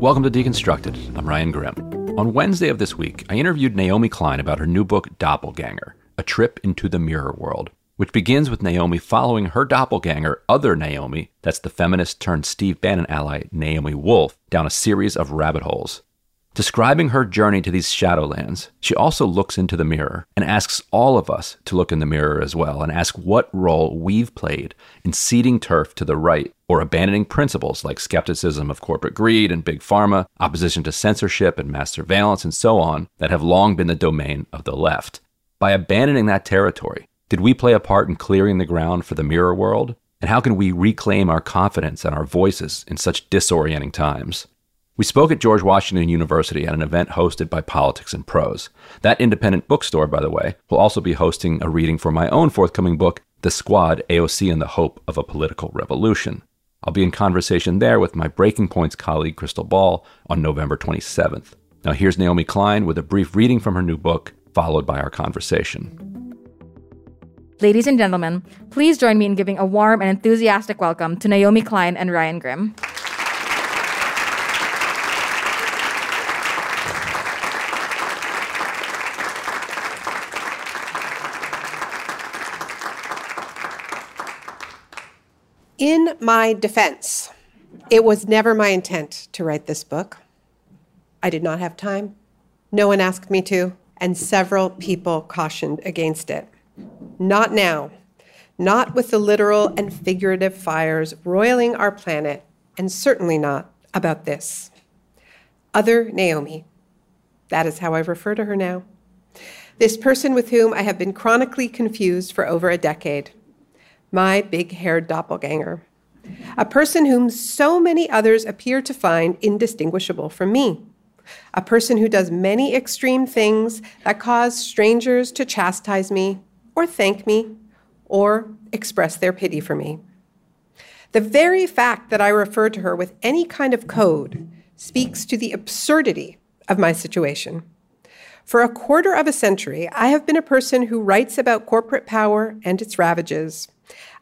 Welcome to Deconstructed. I'm Ryan Grim. On Wednesday of this week, I interviewed Naomi Klein about her new book, Doppelganger A Trip into the Mirror World, which begins with Naomi following her doppelganger, other Naomi, that's the feminist turned Steve Bannon ally, Naomi Wolf, down a series of rabbit holes. Describing her journey to these shadowlands, she also looks into the mirror and asks all of us to look in the mirror as well and ask what role we've played in ceding turf to the right or abandoning principles like skepticism of corporate greed and big pharma, opposition to censorship and mass surveillance, and so on, that have long been the domain of the left. By abandoning that territory, did we play a part in clearing the ground for the mirror world? And how can we reclaim our confidence and our voices in such disorienting times? We spoke at George Washington University at an event hosted by Politics and Prose. That independent bookstore, by the way, will also be hosting a reading for my own forthcoming book, The Squad AOC and the Hope of a Political Revolution. I'll be in conversation there with my Breaking Points colleague, Krystal Ball, on November 27th. Now, here's Naomi Klein with a brief reading from her new book, followed by our conversation. Ladies and gentlemen, please join me in giving a warm and enthusiastic welcome to Naomi Klein and Ryan Grim. In my defense, it was never my intent to write this book. I did not have time. No one asked me to, and several people cautioned against it. Not now. Not with the literal and figurative fires roiling our planet, and certainly not about this. Other Naomi. That is how I refer to her now. This person with whom I have been chronically confused for over a decade my big haired doppelganger, a person whom so many others appear to find indistinguishable from me, a person who does many extreme things that cause strangers to chastise me, or thank me, or express their pity for me. The very fact that I refer to her with any kind of code speaks to the absurdity of my situation. For a quarter of a century, I have been a person who writes about corporate power and its ravages.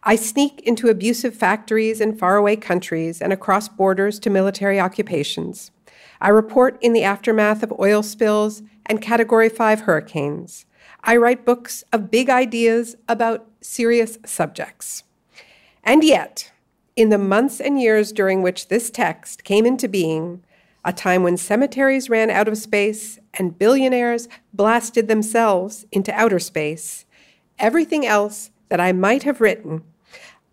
I sneak into abusive factories in faraway countries and across borders to military occupations. I report in the aftermath of oil spills and Category 5 hurricanes. I write books of big ideas about serious subjects. And yet, in the months and years during which this text came into being, a time when cemeteries ran out of space and billionaires blasted themselves into outer space, everything else that I might have written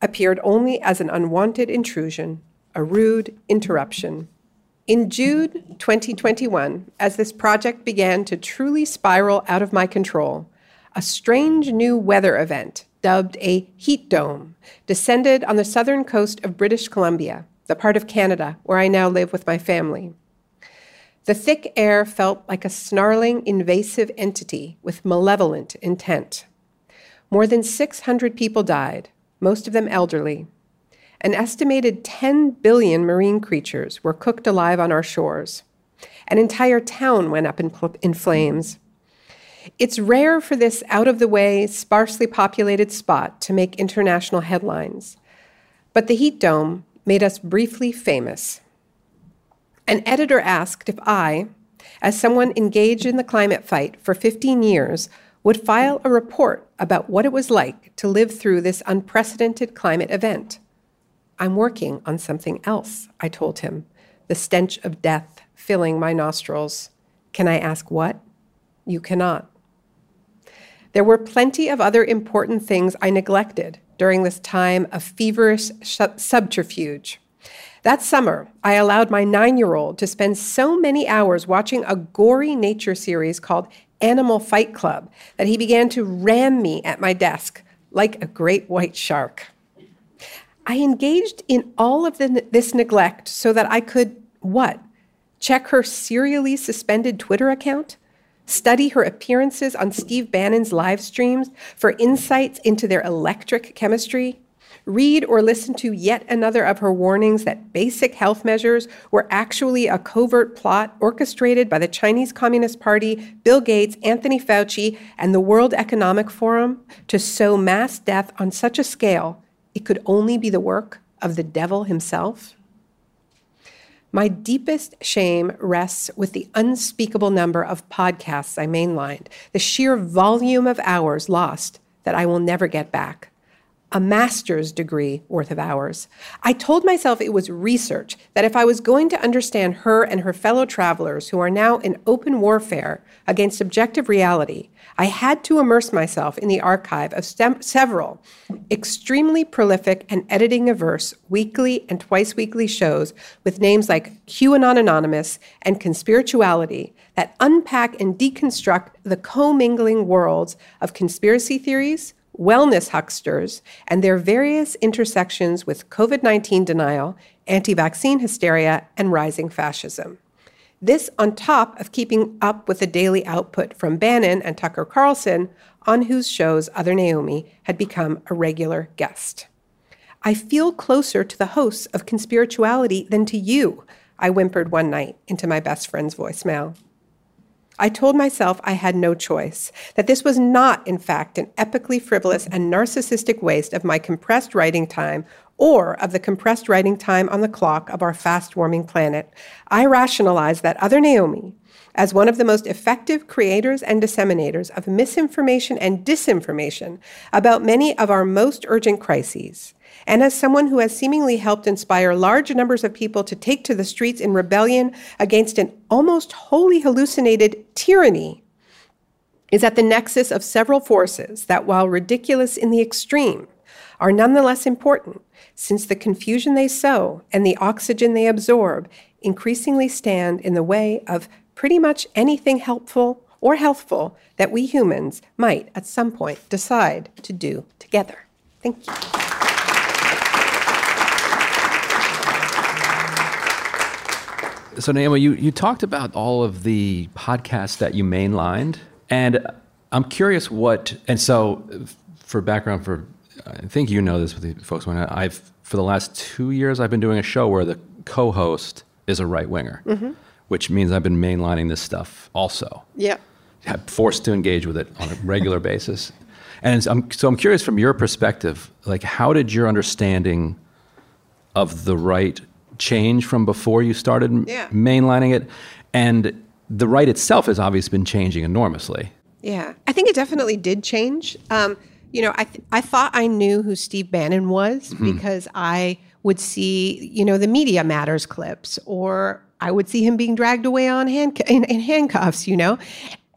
appeared only as an unwanted intrusion, a rude interruption. In June 2021, as this project began to truly spiral out of my control, a strange new weather event, dubbed a heat dome, descended on the southern coast of British Columbia, the part of Canada where I now live with my family. The thick air felt like a snarling, invasive entity with malevolent intent. More than 600 people died, most of them elderly. An estimated 10 billion marine creatures were cooked alive on our shores. An entire town went up in, in flames. It's rare for this out of the way, sparsely populated spot to make international headlines. But the heat dome made us briefly famous. An editor asked if I, as someone engaged in the climate fight for 15 years, would file a report about what it was like to live through this unprecedented climate event. I'm working on something else, I told him, the stench of death filling my nostrils. Can I ask what? You cannot. There were plenty of other important things I neglected during this time of feverish subterfuge. That summer, I allowed my nine year old to spend so many hours watching a gory nature series called animal fight club that he began to ram me at my desk like a great white shark. I engaged in all of the, this neglect so that I could, what? Check her serially suspended Twitter account? Study her appearances on Steve Bannon's live streams for insights into their electric chemistry? Read or listen to yet another of her warnings that basic health measures were actually a covert plot orchestrated by the Chinese Communist Party, Bill Gates, Anthony Fauci, and the World Economic Forum to sow mass death on such a scale it could only be the work of the devil himself? My deepest shame rests with the unspeakable number of podcasts I mainlined, the sheer volume of hours lost that I will never get back a master's degree worth of hours. I told myself it was research, that if I was going to understand her and her fellow travelers who are now in open warfare against objective reality, I had to immerse myself in the archive of stem- several extremely prolific and editing averse weekly and twice weekly shows with names like QAnon Anonymous and Conspirituality that unpack and deconstruct the commingling worlds of conspiracy theories wellness hucksters, and their various intersections with COVID 19 denial, anti vaccine hysteria, and rising fascism. This on top of keeping up with the daily output from Bannon and Tucker Carlson, on whose shows Other Naomi had become a regular guest. I feel closer to the hosts of Conspirituality than to you, I whimpered one night into my best friend's voicemail. I told myself I had no choice, that this was not, in fact, an epically frivolous and narcissistic waste of my compressed writing time or of the compressed writing time on the clock of our fast warming planet. I rationalized that other Naomi, as one of the most effective creators and disseminators of misinformation and disinformation about many of our most urgent crises, and as someone who has seemingly helped inspire large numbers of people to take to the streets in rebellion against an almost wholly hallucinated tyranny, is at the nexus of several forces that, while ridiculous in the extreme, are nonetheless important, since the confusion they sow and the oxygen they absorb increasingly stand in the way of pretty much anything helpful or healthful that we humans might at some point decide to do together. Thank you. So, Naomi, you, you talked about all of the podcasts that you mainlined, and I'm curious what. And so, for background, for I think you know this with the folks. When I've for the last two years, I've been doing a show where the co-host is a right winger, mm-hmm. which means I've been mainlining this stuff also. Yeah, forced to engage with it on a regular basis. And I'm, so I'm curious from your perspective, like how did your understanding of the right change from before you started yeah. mainlining it? And the right itself has obviously been changing enormously. Yeah, I think it definitely did change. Um, you know, I th- I thought I knew who Steve Bannon was mm-hmm. because I would see, you know, the Media Matters clips, or I would see him being dragged away on hand in, in handcuffs, you know.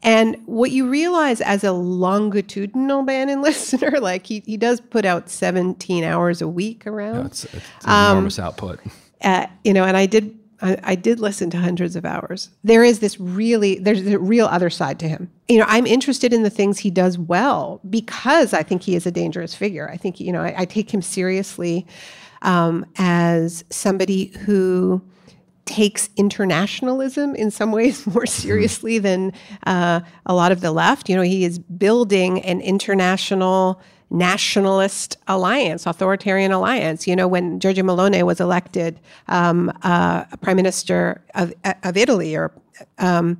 And what you realize as a longitudinal Bannon listener, like he, he does put out 17 hours a week around. Yeah, it's, it's enormous um, output. You know, and I did I, I, did listen to hundreds of hours. There is this really, there's a real other side to him. You know, I'm interested in the things he does well because I think he is a dangerous figure. I think, you know, I, I take him seriously um, as somebody who takes internationalism in some ways more seriously than uh, a lot of the left. You know, he is building an international nationalist alliance, authoritarian alliance. You know, when Giorgia Meloni was elected um, uh, prime minister of, of Italy or um,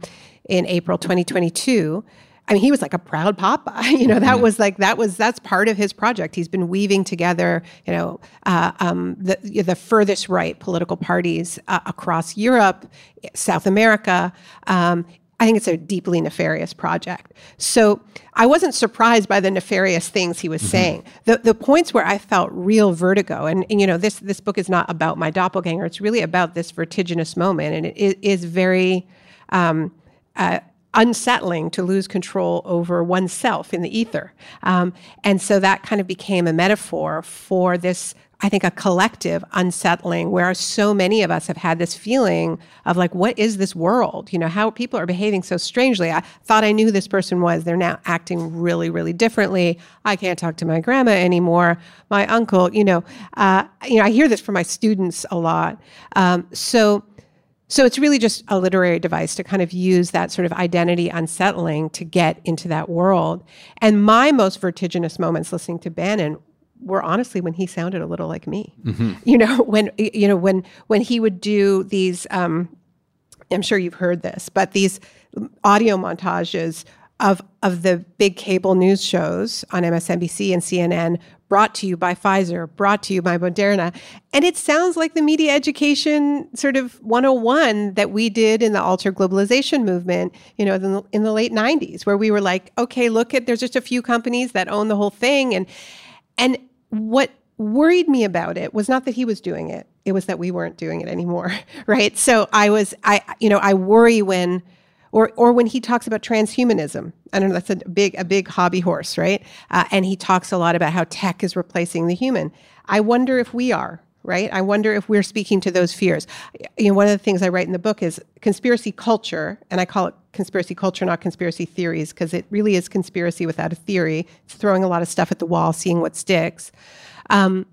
in April 2022, I mean, he was like a proud papa. You know, that mm-hmm. was like that was that's part of his project. He's been weaving together, you know, uh, um, the the furthest right political parties uh, across Europe, South America, um, I think it's a deeply nefarious project. So I wasn't surprised by the nefarious things he was mm-hmm. saying. The the points where I felt real vertigo, and, and, you know, this this book is not about my doppelganger. It's really about this vertiginous moment, and it is very um, uh, unsettling to lose control over oneself in the ether. Um, and so that kind of became a metaphor for this I think, a collective unsettling where so many of us have had this feeling of like, what is this world? You know, how people are behaving so strangely. I thought I knew who this person was. They're now acting really, really differently. I can't talk to my grandma anymore. My uncle, you know, uh, you know, I hear this from my students a lot. Um, so, so it's really just a literary device to kind of use that sort of identity unsettling to get into that world. And my most vertiginous moments listening to Bannon were honestly when he sounded a little like me. Mm-hmm. You know, when you know when when he would do these. Um, I'm sure you've heard this, but these audio montages of of the big cable news shows on MSNBC and CNN brought to you by Pfizer, brought to you by Moderna. And it sounds like the media education sort of 101 that we did in the alter globalization movement, you know, in the, in the late 90s, where we were like, okay, look at there's just a few companies that own the whole thing and and what worried me about it was not that he was doing it it was that we weren't doing it anymore right? So i was i you know i worry when or or when he talks about transhumanism. I don't know that's a big a big hobby horse right? Uh, and he talks a lot about how tech is replacing the human. I wonder if we are right? I wonder if we're speaking to those fears. You know one of the things i write in the book is conspiracy culture and i call it conspiracy culture, not conspiracy theories, because it really is conspiracy without a theory. It's throwing a lot of stuff at the wall, seeing what sticks. Um,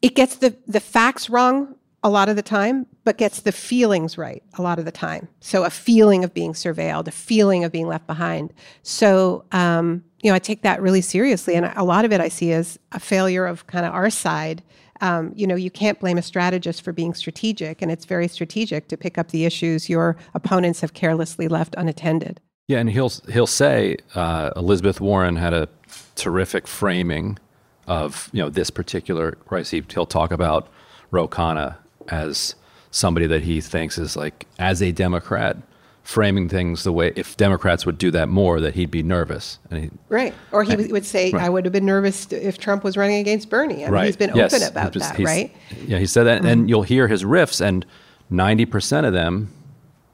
it gets the, the facts wrong a lot of the time, but gets the feelings right a lot of the time. So a feeling of being surveilled, a feeling of being left behind. So, um, you know, I take that really seriously. And a lot of it I see as a failure of kind of our side um, you know, you can't blame a strategist for being strategic, and it's very strategic to pick up the issues your opponents have carelessly left unattended. Yeah, and he'll he'll say uh, Elizabeth Warren had a terrific framing of you know this particular crisis. He'll talk about Ro Khanna as somebody that he thinks is like as a Democrat framing things the way if Democrats would do that more, that he'd be nervous. He, right, or he and, would say, right. "I would have been nervous if Trump was running against Bernie." I mean, right. he's been yes. open about that, right? Yeah, he said that, mm-hmm. and you'll hear his riffs, and ninety percent of them,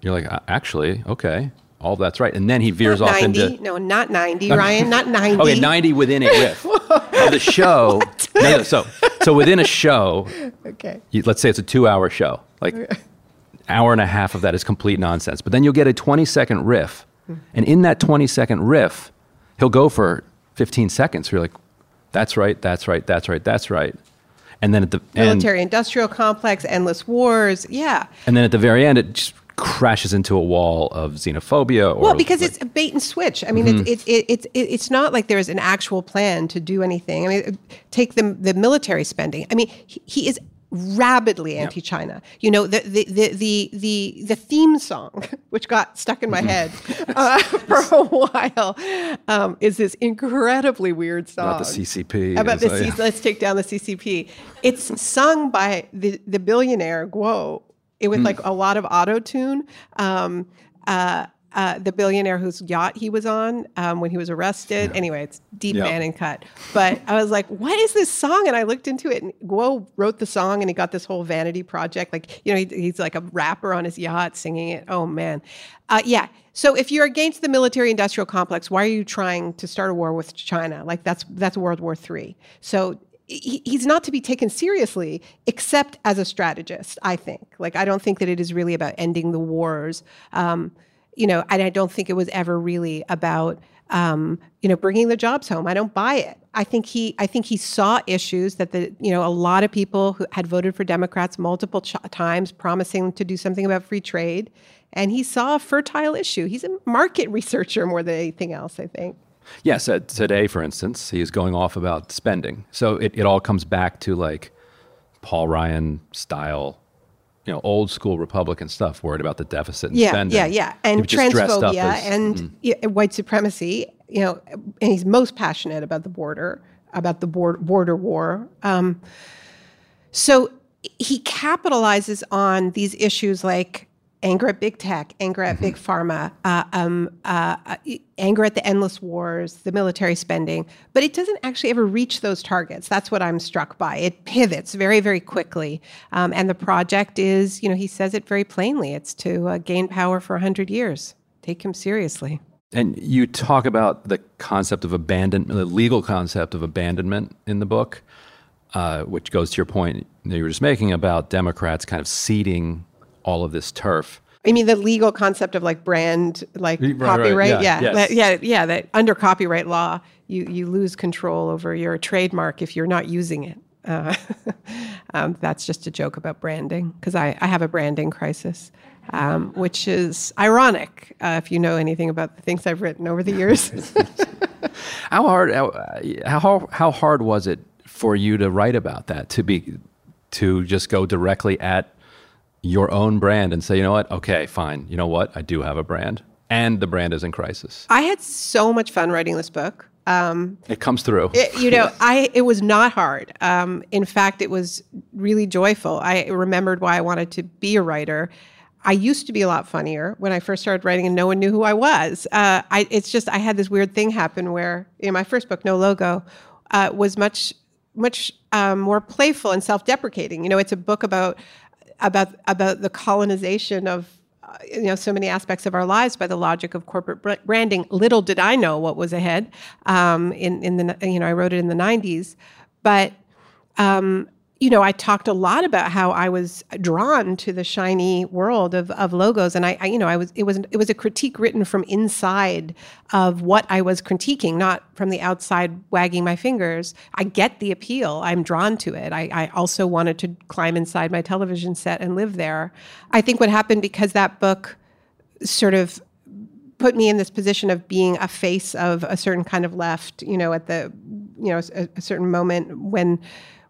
you're like, actually, okay. All that's right, and then he veers not off 90, into no, not ninety, Ryan, not ninety. Okay, ninety within a riff of the show. No, no, so so within a show. Okay. You, let's say it's a two-hour show, like hour and a half of that is complete nonsense. But then you'll get a 20 second riff. And in that 20 second riff, he'll go for 15 seconds. You're like, that's right, that's right, that's right, that's right. And then at the military industrial complex, endless wars, yeah. And then at the very end, it just crashes into a wall of xenophobia. well, because like, it's a bait and switch. I mean, mm-hmm. it's it, it, it, it's not like there's an actual plan to do anything. I mean, take the the military spending. I mean, he, he is rabidly anti-China. Yep. You know, the, the the the the the theme song, which got stuck in my head uh, for a while, um, is this incredibly weird song about the CCP. About the C- let's take down the CCP. It's sung by the the billionaire Guo. It was mm. like a lot of auto tune. Um, uh, uh, the billionaire whose yacht he was on um, when he was arrested. Yeah. Anyway, it's deep yeah. and cut. But I was like, what is this song? And I looked into it, and Guo wrote the song, and he got this whole vanity project. Like, you know, he, he's like a rapper on his yacht singing it. Oh, man. Uh, yeah. So if you're against the military industrial complex, why are you trying to start a war with China? Like, that's, that's World War III. So he's not to be taken seriously except as a strategist i think like i don't think that it is really about ending the wars um, you know, and I don't think it was ever really about, um, you know, bringing the jobs home. I don't buy it. I think he, I think he saw issues that the, you know, a lot of people who had voted for Democrats multiple ch- times, promising to do something about free trade, and he saw a fertile issue. He's a market researcher more than anything else. I think. Yes, today, for instance, he's going off about spending. So it, it all comes back to like Paul Ryan style you know, old school Republican stuff, worried about the deficit and yeah, spending. Yeah, yeah, and transphobia as, and mm. white supremacy. You know, and he's most passionate about the border, about the border, border war. Um, so he capitalizes on these issues like anger at big tech, anger at mm-hmm. big pharma, uh, um, uh, uh, anger at the endless wars, the military spending, but it doesn't actually ever reach those targets. That's what I'm struck by. It pivots very, very quickly. Um, and the project is, you know, he says it very plainly it's to uh, gain power for 100 years. Take him seriously. And you talk about the concept of abandonment, the legal concept of abandonment in the book. uh, which goes to your point that you were just making about Democrats kind of ceding all of this turf. I mean, the legal concept of like brand, like Right, right, copyright. yeah, yeah, yes. that- yeah, yeah. That under copyright law, you you lose control over your trademark if you're not using it. Uh, um, that's just a joke about branding because I, I have a branding crisis, um, which is ironic uh, if you know anything about the things I've written over the years. How hard how, how how hard was it for you to write about that to be to just go directly at your own brand and say, you know what? Okay, fine. You know what? I do have a brand, and the brand is in crisis. I had so much fun writing this book. Um, It comes through. It- you know, I it was not hard. Um, in fact, it was really joyful. I remembered why I wanted to be a writer. I used to be a lot funnier when I first started writing, and no one knew who I was. Uh, I, it's just I had this weird thing happen where in my first book, No Logo, uh, was much much um, more playful and self-deprecating. You know, it's a book about about about the colonization of uh, you know so many aspects of our lives by the logic of corporate branding. Little did I know what was ahead. Um, in in the you know I wrote it in the '90s, but um, you know I talked a lot about how I was drawn to the shiny world of, of logos, and I, I you know I was it was it was a critique written from inside of what I was critiquing, not from the outside wagging my fingers. I get the appeal. I'm drawn to it. I, I also wanted to climb inside my television set and live there. I think what happened because that book sort of put me in this position of being a face of a certain kind of left, you know, at the, you know, a, a certain moment when,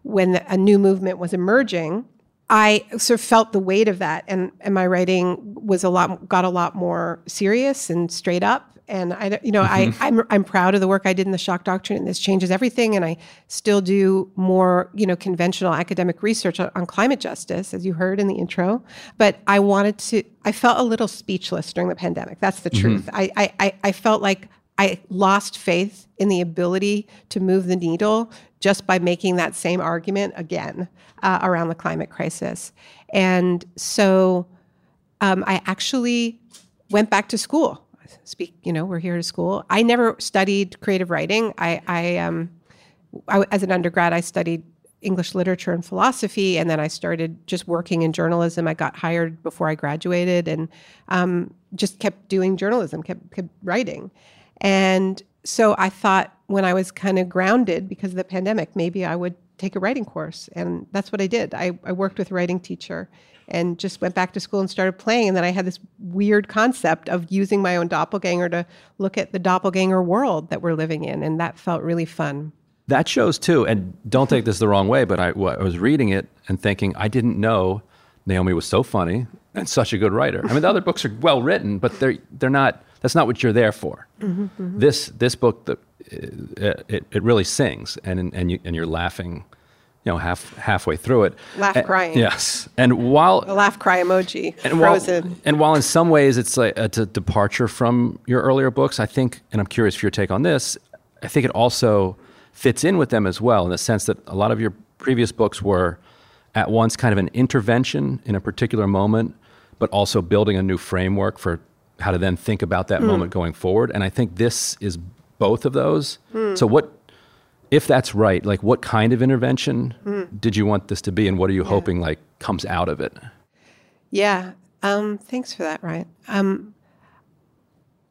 when a new movement was emerging. I sort of felt the weight of that, and, and my writing was a lot got a lot more serious and straight up. And I, you know, I mm-hmm. I'm I'm proud of the work I did in the shock doctrine, and this changes everything. And I still do more, you know, conventional academic research on, on climate justice, as you heard in the intro. But I wanted to. I felt a little speechless during the pandemic. That's the mm-hmm. truth. I, I I I felt like I lost faith in the ability to move the needle just by making that same argument again uh, around the climate crisis. And so um, I actually went back to school. Speak, you know, we're here to school. I never studied creative writing. I, I, um, I, as an undergrad, I studied English literature and philosophy, and then I started just working in journalism. I got hired before I graduated, and um, just kept doing journalism, kept kept writing, and so I thought when I was kind of grounded because of the pandemic, maybe I would take a writing course, and that's what I did. I, I worked with a writing teacher and just went back to school and started playing. And then I had this weird concept of using my own doppelganger to look at the doppelganger world that we're living in, and that felt really fun. That shows too, and don't take this the wrong way, but I, I was reading it and thinking I didn't know Naomi was so funny and such a good writer. I mean, the other books are well written, but they're they're not. That's not what you're there for. Mm-hmm, mm-hmm. This this book, the, it, it really sings, and and you and you're laughing, you know, half halfway through it. Laugh And- crying. Yes, and while A laugh cry emoji, and while, frozen. and while in some ways it's like a t- departure from your earlier books, I think, and I'm curious for your take on this, I think it also fits in with them as well in the sense that a lot of your previous books were at once kind of an intervention in a particular moment, but also building a new framework for how to then think about that moment going forward. And I think this is both of those. So what if that's right, like what kind of intervention did you want this to be and what are you hoping like comes out of it? Yeah. Um, thanks for that, Ryan. Um,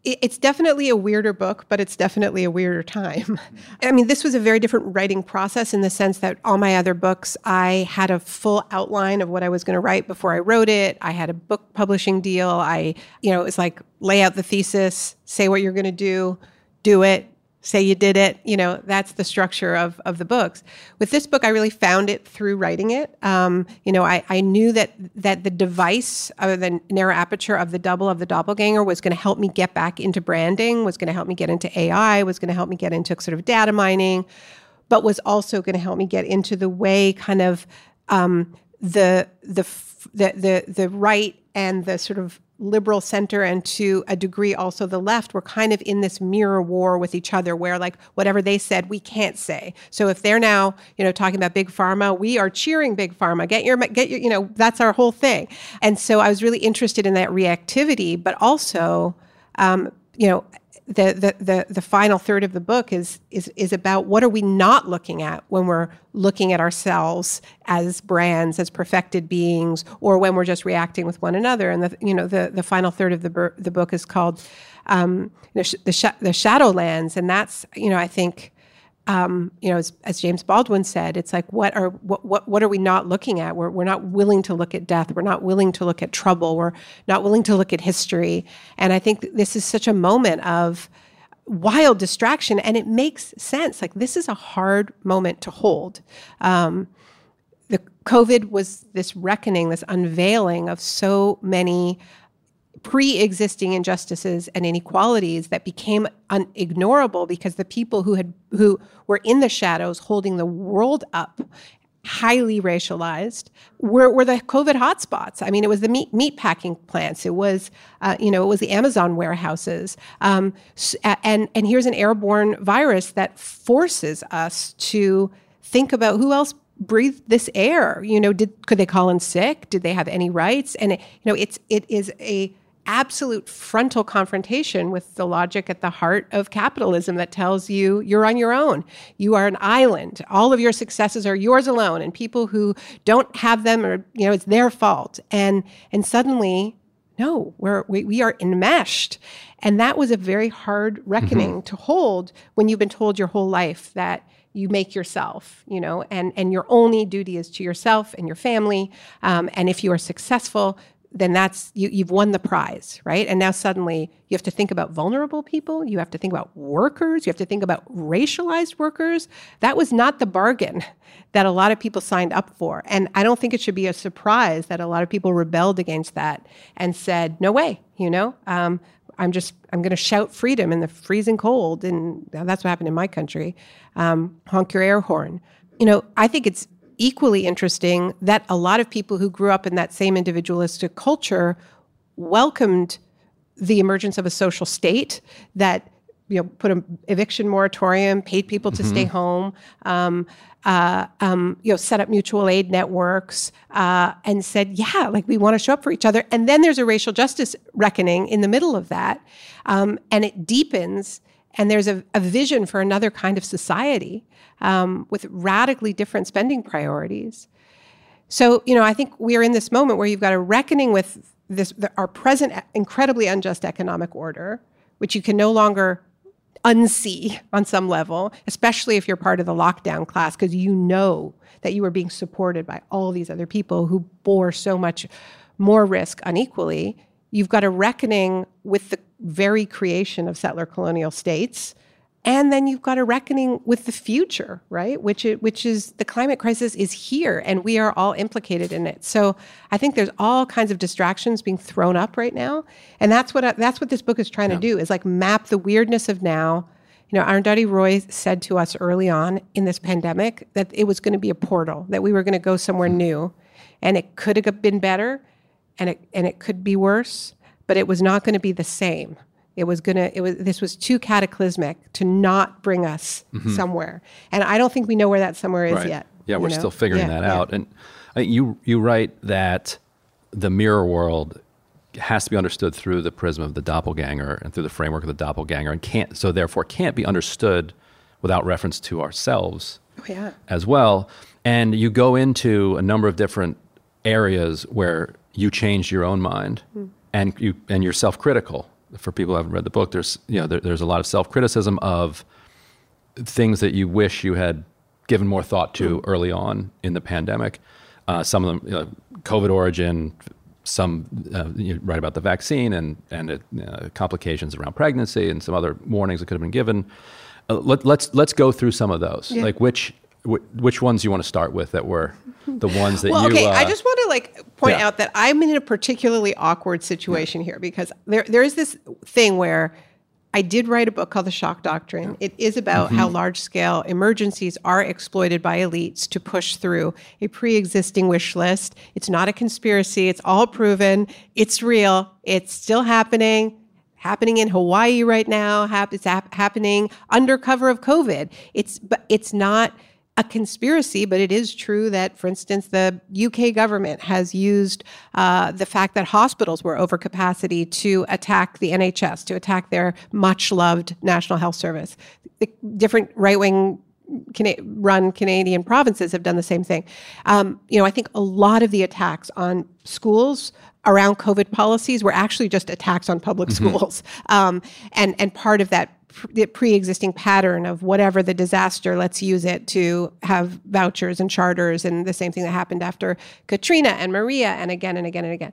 it's definitely a weirder book, but it's definitely a weirder time. I mean, this was a very different writing process in the sense that all my other books, I had a full outline of what I was going to write before I wrote it. I had a book publishing deal. I, you know, it was like lay out the thesis, say what you're going to do, do it, say you did it. You know, that's the structure of, of the books. With this book, I really found it through writing it. Um, you know, I, I knew that that the device of the narrow aperture of the double of the doppelganger was going to help me get back into branding, was going to help me get into AI, was going to help me get into sort of data mining, but was also going to help me get into the way kind of um, the, the the the the right and the sort of liberal center and to a degree also the left were kind of in this mirror war with each other where like whatever they said we can't say. So if they're now you know talking about big pharma we are cheering big pharma. Get your get your you know that's our whole thing. And so i was really interested in that reactivity but also um, you know the, the, the, the final third of the book is, is, is about what are we not looking at when we're looking at ourselves as brands, as perfected beings, or when we're just reacting with one another. And the, you know, the, the final third of the, the book is called um, the, sh- the, sh- the Shadowlands. And that's, you know, I think, um, you know, as, as, James Baldwin said, it's like what are what what, what are we not looking at? We're, we're not willing to look at death. We're not willing to look at trouble. We're not willing to look at history. And I think this is such a moment of wild distraction, and it makes sense. Like this is a hard moment to hold. Um, the COVID was this reckoning, this unveiling of so many pre-existing injustices and inequalities that became unignorable because the people who had who were in the shadows holding the world up highly racialized were, were the covid hotspots. I mean it was the meat meat packing plants. It was uh, you know it was the amazon warehouses. Um, and and here's an airborne virus that forces us to think about who else breathed this air. You know did could they call in sick? Did they have any rights? And it, you know it's it is a absolute frontal confrontation with the logic at the heart of capitalism that tells you you're on your own. You are an island. All of your successes are yours alone and people who don't have them are, you know, it's their fault. And and suddenly no, we're, we, we are enmeshed. And that was a very hard reckoning mm-hmm. to hold when you've been told your whole life that you make yourself, you know, and, and your only duty is to yourself and your family. Um, and if you are successful, then that's you, you've won the prize, right? And now suddenly you have to think about vulnerable people. You have to think about workers. You have to think about racialized workers. That was not the bargain that a lot of people signed up for. And I don't think it should be a surprise that a lot of people rebelled against that and said, no way, you know, um, I'm just, I'm going to shout freedom in the freezing cold. And that's what happened in my country. Um, honk your air horn. You know, I think it's equally interesting that a lot of people who grew up in that same individualistic culture welcomed the emergence of a social state that you know put an eviction moratorium, paid people to mm-hmm. stay home, um, uh, um, you know, set up mutual aid networks, uh, and said, yeah, like we want to show up for each other. And then there's a racial justice reckoning in the middle of that, um, and it deepens. And there's a, a vision for another kind of society um, with radically different spending priorities. So, you know, I think we are in this moment where you've got a reckoning with this the, our present incredibly unjust economic order, which you can no longer unsee on some level, especially if you're part of the lockdown class, because you know that you are being supported by all these other people who bore so much more risk unequally. You've got a reckoning with the very creation of settler colonial states. And then you've got a reckoning with the future right? Which is, which is the climate crisis is here and we are all implicated in it. So i think there's all kinds of distractions being thrown up right now. And that's what I, that's what this book is trying yeah. to do is like map the weirdness of now. You know arundhati roy said to us early on in this pandemic that it was going to be a portal that we were going to go somewhere hmm. new and it could have been better and it and it could be worse but it was not going to be the same it was gonna. It was. This was too cataclysmic to not bring us mm-hmm. somewhere, and I don't think we know where that somewhere is right. yet. Yeah, we're know? still figuring yeah, that out. And you you write that the mirror world has to be understood through the prism of the doppelganger and through the framework of the doppelganger, and can't so therefore can't be understood without reference to ourselves oh, yeah. as well. And you go into a number of different areas where you change your own mind mm. And you and you're self-critical for people who haven't read the book, there's you know there, there's a lot of self criticism of things that you wish you had given more thought to mm. early on in the pandemic. Uh, some of them, you know, COVID origin, some uh, you write about the vaccine and and it, uh, complications around pregnancy and some other warnings that could have been given. Uh, let, us let's, let's go through some of those. Yeah. Like which which ones you want to start with that were the ones that well, you okay uh, i just want to like point yeah. out that i'm in a particularly awkward situation here because there there is this thing where I did write a book called The Shock Doctrine. It is about mm-hmm. how large scale emergencies are exploited by elites to push through a pre existing wish list. It's not a conspiracy, it's all proven, it's real, it's still happening. Happening in Hawaii right now. It's happening under cover of COVID. It's but it's not a conspiracy, but it is true that, for instance, the UK government has used uh, the fact that hospitals were over capacity to attack the NHS, to attack their much loved National Health Service. The different right wing Cana- run Canadian provinces have done the same thing. Um, you know, I think a lot of the attacks on schools around COVID policies were actually just attacks on public mm-hmm. schools, um, and and part of that pre-existing pattern of whatever the disaster let's use it to have vouchers and charters and the same thing that happened after katrina and maria and again and again and again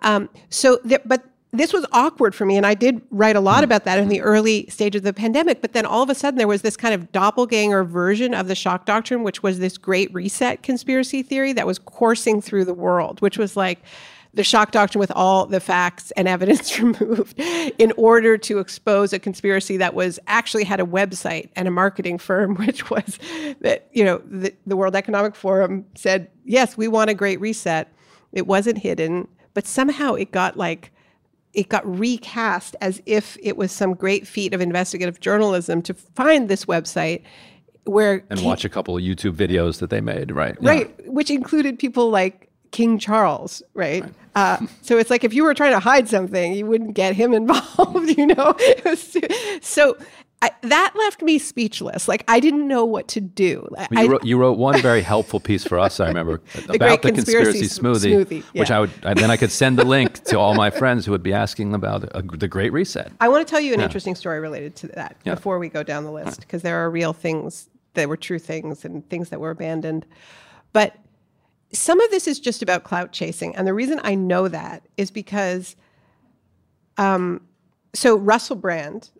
um, so th- but this was awkward for me and i did write a lot hmm. about that in the early stage of the pandemic but then all of a sudden there was this kind of doppelganger version of the shock doctrine which was this great reset conspiracy theory that was coursing through the world which was like the shock doctrine with all the facts and evidence removed in order to expose a conspiracy that was actually had a website and a marketing firm, which was that, you know, the, the World Economic Forum said, yes, we want a great reset. It wasn't hidden, but somehow it got like, it got recast as if it was some great feat of investigative journalism to find this website where and watch a couple of YouTube videos that they made, right? Right, yeah. which included people like King Charles, right? right. Uh, so it's like if you were trying to hide something, you wouldn't get him involved, you know? so I, that left me speechless. Like I didn't know what to do. You, wrote, you, wrote, one very helpful piece for us. I remember the about the conspiracy, conspiracy smoothie, smoothie yeah. which I would I, then I could send the link to all my friends who would be asking about a, the Great Reset. I want to tell you an yeah. interesting story related to that yeah. before we go down the list because there are real things that were true things and things that were abandoned. But some of this is just about clout chasing. And the reason I know that is because, um, so Russell Brand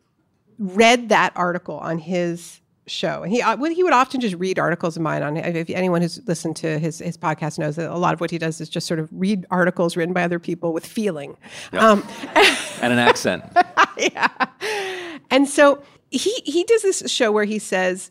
read that article on his show. And he uh, he would often just read articles of mine on if anyone who's listened to his his podcast knows that a lot of what he does is just sort of read articles written by other people with feeling. Yep. Um, and an accent. yeah. And so he he does this show where he says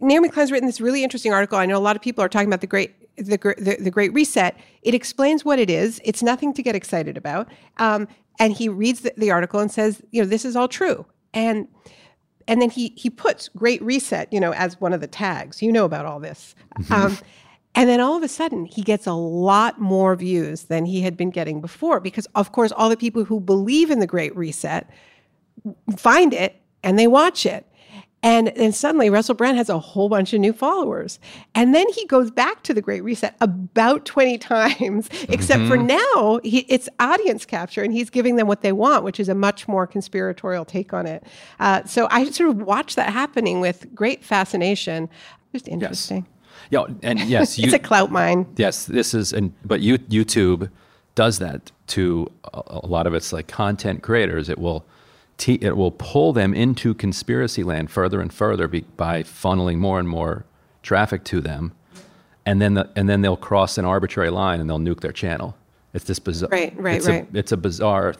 Naomi Klein's written this really interesting article. I know a lot of people are talking about the great the, the, the, Great Reset, it explains what it is. It's nothing to get excited about. Um, and he reads the, the, article and says, you know, this is all true. And and then he he puts Great Reset, you know, as one of the tags. You know about all this. Mm-hmm. Um, and then all of a sudden, he gets a lot more views than he had been getting before, because of course, all the people who believe in the Great Reset find it and they watch it. And then suddenly Russell Brand has a whole bunch of new followers. And then he goes back to the Great Reset about 20 times, except mm-hmm. for now he, it's audience capture and he's giving them what they want, which is a much more conspiratorial take on it. Uh, so I sort of watch that happening with great fascination. Just interesting. Yes. Yeah, and yes, you, it's a clout mine. Yes, this is, and but you, YouTube does that to a, a lot of its like content creators. It will te- it will pull them into conspiracy land further and further be- by funneling more and more traffic to them, and then the, and then they'll cross an arbitrary line and they'll nuke their channel. It's this bizarre. Right, right, it's right. A, it's a bizarre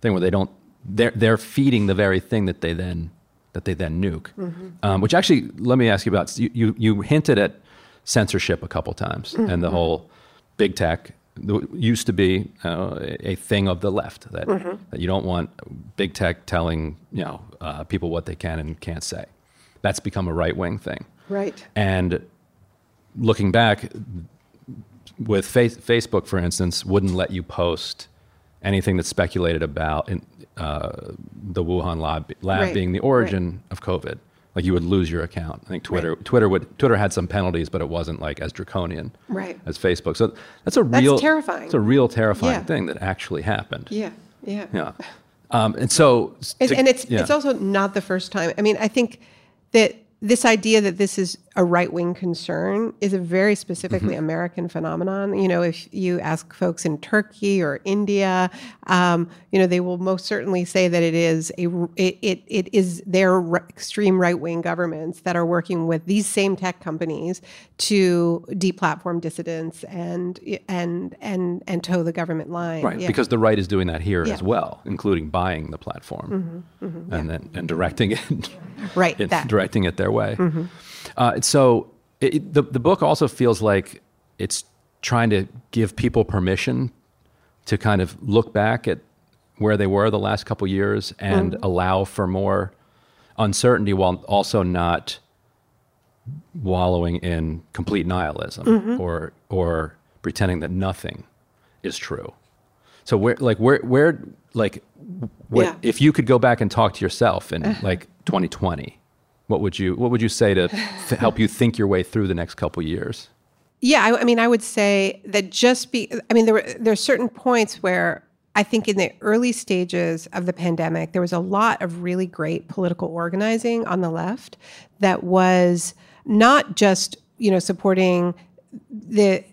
thing where they don't. They're they're feeding the very thing that they then that they then nuke. Mm-hmm. Um, which actually, let me ask you about. You you, you hinted at censorship a couple times mm-hmm. and the whole big tech used to be uh, a thing of the left that, mm-hmm. that you don't want big tech telling you know uh, people what they can and can't say. That's become a right wing thing. Right. And looking back, with face, Facebook, for instance, wouldn't let you post anything that speculated about in, uh, the Wuhan lab, lab right. being the origin right. of COVID like you would lose your account. I think Twitter right. Twitter would Twitter had some penalties, but it wasn't like as draconian right. as Facebook. So that's a real that's terrifying. It's a real terrifying yeah. thing that actually happened. Yeah, yeah, yeah. Um, and so, and, to, and it's yeah. it's also not the first time. I mean, I think that this idea that this is a right wing concern is a very specifically mm-hmm. American phenomenon. You know, if you ask folks in Turkey or India, um, you know, they will most certainly say that it is a it it, it is their extreme right wing governments that are working with these same tech companies to deplatform dissidents and and and and toe the government line. Right, yeah. because the right is doing that here yeah. as well, including buying the platform mm-hmm. Mm-hmm. and yeah. then and directing it. right, directing it their way. Uh, so it, the the book also feels like it's trying to give people permission to kind of look back at where they were the last couple years and mm-hmm. allow for more uncertainty while also not wallowing in complete nihilism Mm-hmm. or or pretending that nothing is true. So where like where where like what Yeah. if you could go back and talk to yourself in like 2020, what would you what would you say to th- help you think your way through the next couple years? Yeah, I, I mean, I would say that just be. I mean, there were there are certain points where I think in the early stages of the pandemic, there was a lot of really great political organizing on the left that was not just you know supporting the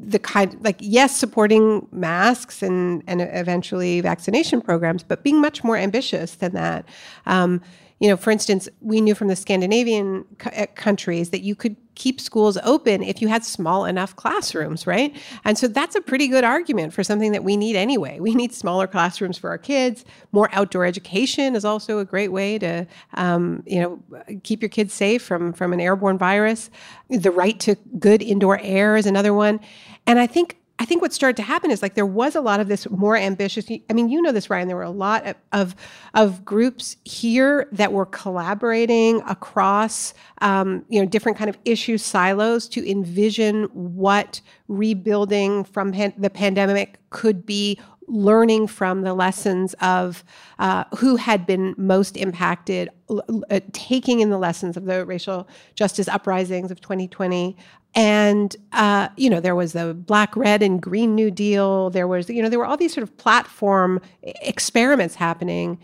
the kind like yes supporting masks and and eventually vaccination programs but being much more ambitious than that um, you know for instance we knew from the scandinavian uh, countries that you could keep schools open if you had small enough classrooms right? And so that's a pretty good argument for something that we need anyway. We need smaller classrooms for our kids. More outdoor education is also a great way to um, you know keep your kids safe from from an airborne virus. The right to good indoor air is another one. And i think I think what started to happen is like there was a lot of this more ambitious. I mean, you know this, Ryan. There were a lot of of, groups here that were collaborating across, um, you know, different kind of issue silos to envision what rebuilding from pan- the pandemic could be learning from the lessons of uh, who had been most impacted, uh, taking in the lessons of the racial justice uprisings of 2020. And, uh, you know, there was the Black, Red, and Green New Deal. There was, you know, there were all these sort of platform experiments happening.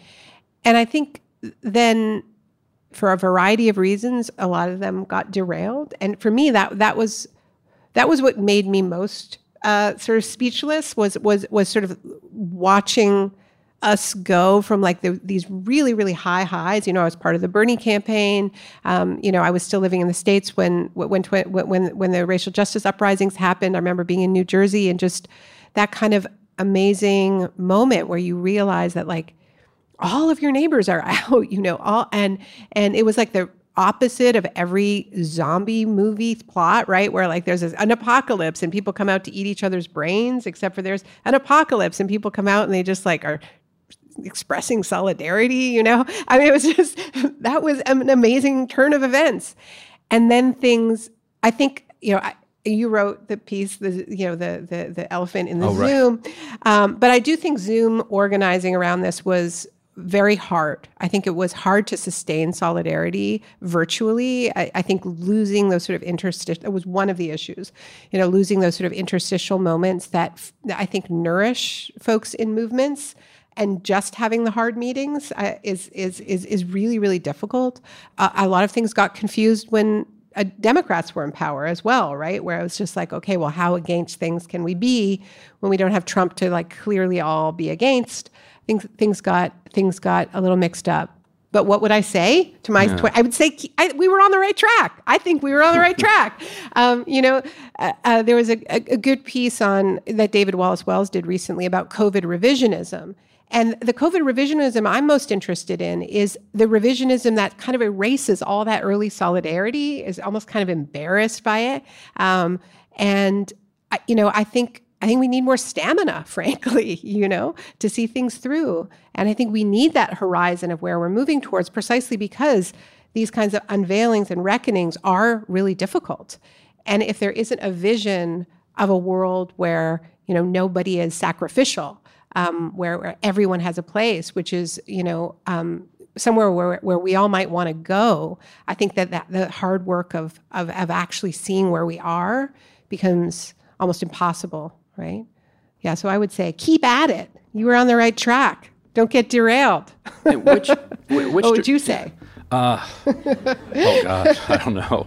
And I think then for a variety of reasons, a lot of them got derailed. And for me, that that was that was what made me most uh, sort of speechless was was was sort of watching us go from like the, these really really high highs. You know, I was part of the Bernie campaign. Um, you know, I was still living in the states when when when when when the racial justice uprisings happened. I remember being in New Jersey and just that kind of amazing moment where you realize that like all of your neighbors are out. You know, all and and it was like the opposite of every zombie movie plot, right? Where like there's an apocalypse and people come out to eat each other's brains, except for there's an apocalypse and people come out and they just like are expressing solidarity, you know? I mean, it was just, that was an amazing turn of events. And then things, I think, you know, I, you wrote the piece, the you know the the, the elephant in the Oh, right. Um, but I do think Zoom organizing around this was very hard. I think it was hard to sustain solidarity virtually. I, I think losing those sort of interstitial that was one of the issues. You know, losing those sort of interstitial moments that, f- that I think nourish folks in movements and just having the hard meetings uh, is is is is really really difficult. Uh, a lot of things got confused when uh, Democrats were in power as well, right? Where it was just like, okay, well, how against things can we be when we don't have Trump to like clearly all be against? Things things got things got a little mixed up. But what would I say to my? tw- I would say I, we were on the right track. I think we were on the right track. Um, you know, uh, uh, there was a, a, a good piece on that David Wallace Wells did recently about COVID revisionism. And the COVID revisionism I'm most interested in is the revisionism that kind of erases all that early solidarity, is almost kind of embarrassed by it. Um, and I, you know, I think I think we need more stamina, frankly, you know, to see things through. And I think we need that horizon of where we're moving towards precisely because these kinds of unveilings and reckonings are really difficult. And if there isn't a vision of a world where, you know, nobody is sacrificial, um, where, where everyone has a place, which is, you know, um, somewhere where, where we all might want to go, I think that, that the hard work of, of, of actually seeing where we are becomes almost impossible, right? Yeah, so I would say keep at it. You were on the right track. Don't get derailed. Which which what would you say? oh god, I don't know.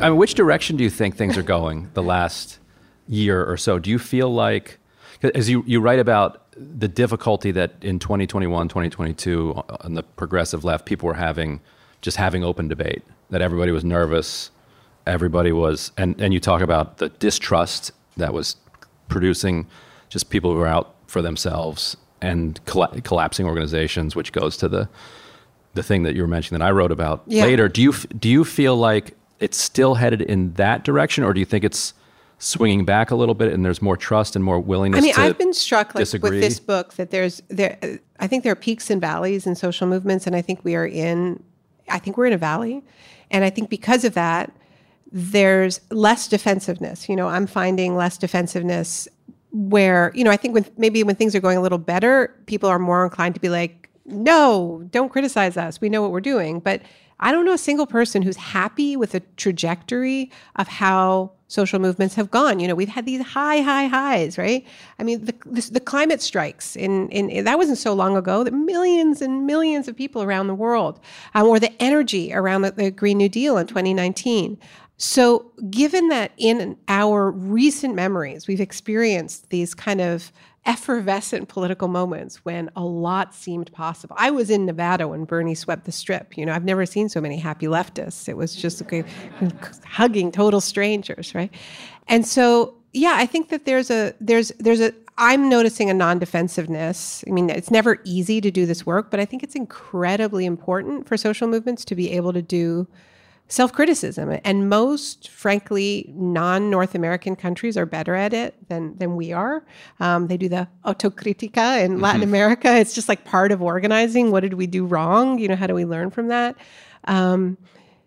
I mean, which direction do you think things are going the last year or so? Do you feel like, as you, you write about the difficulty that in 2021, 2022, on uh, the progressive left, people were having just having open debate, that everybody was nervous, everybody was, and, and you talk about the distrust that was producing just people who were out for themselves and colla- collapsing organizations, which goes to the the thing that you were mentioning that I wrote about Yeah. later. Do you do you feel like it's still headed in that direction, or do you think it's swinging back a little bit and there's more trust and more willingness? I mean, I've been struck like disagree? with this book that there's there. I think there are peaks and valleys in social movements, and I think we are in. I think we're in a valley, and I think because of that, there's less defensiveness. You know, I'm finding less defensiveness where you know I think when maybe when things are going a little better, people are more inclined to be like, "No, don't criticize us. We know what we're doing." But I don't know a single person who's happy with the trajectory of how social movements have gone. You know, we've had these high, high highs, right? I mean, the, this, the climate strikes in, in, that wasn't so long ago that millions and millions of people around the world, um, or the energy around the, the Green New Deal in 2019. So, given that in our recent memories, we've experienced these kind of effervescent political moments when a lot seemed possible. I was in Nevada when Bernie swept the strip. You know, I've never seen so many happy leftists. It was just okay, hugging total strangers, right? And so, yeah, I think that there's a there's there's a I'm noticing a non-defensiveness. I mean, it's never easy to do this work, but I think it's incredibly important for social movements to be able to do self-criticism. And most frankly non-north american countries are better at it than than we are. Um, they do the autocritica in latin america. It's just like part of organizing. What did we do wrong? You know how do we learn from that? Um,